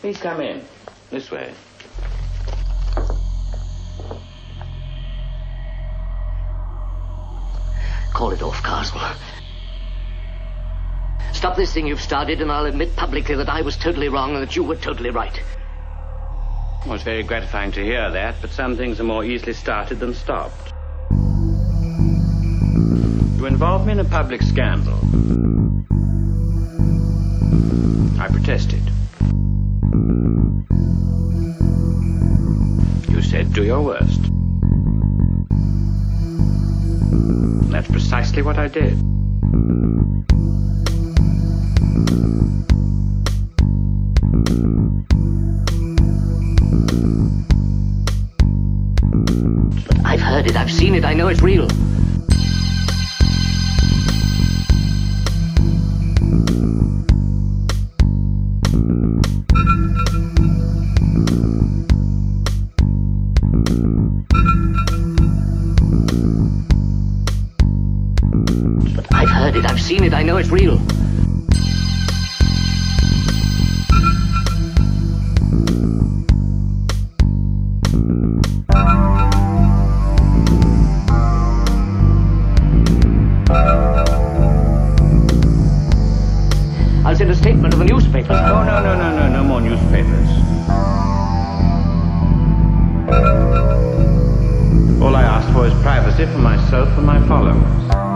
Please come in. This way. Call it off, Karswell. Stop this thing you've started, and I'll admit publicly that I was totally wrong and that you were totally right. Well, it's very gratifying to hear that, but some things are more easily started than stopped. You involve me in a public scandal. I protested. Do your worst. That's precisely what I did. But I've heard it, I've seen it, I know it's real. I've seen it, I know it's real. I'll send a statement to the newspapers. Oh, no, no, no, no, no more newspapers. All I ask for is privacy for myself and my followers.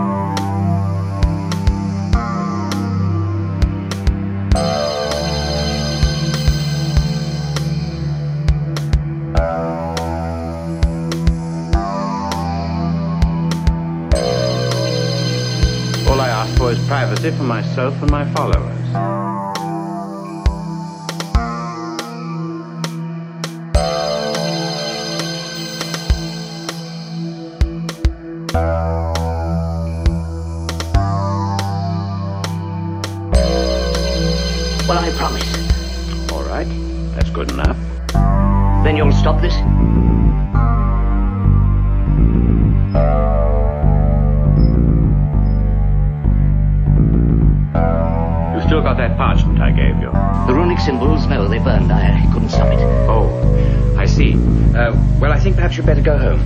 Privacy for myself and my followers. Well, I promise. All right, that's good enough. Then you'll stop this? Still got that parchment I gave you. The runic symbols? No, they burned. I couldn't stop it. Oh, I see. Uh, well, I think perhaps you'd better go home.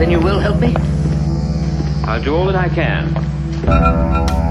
Then you will help me? I'll do all that I can.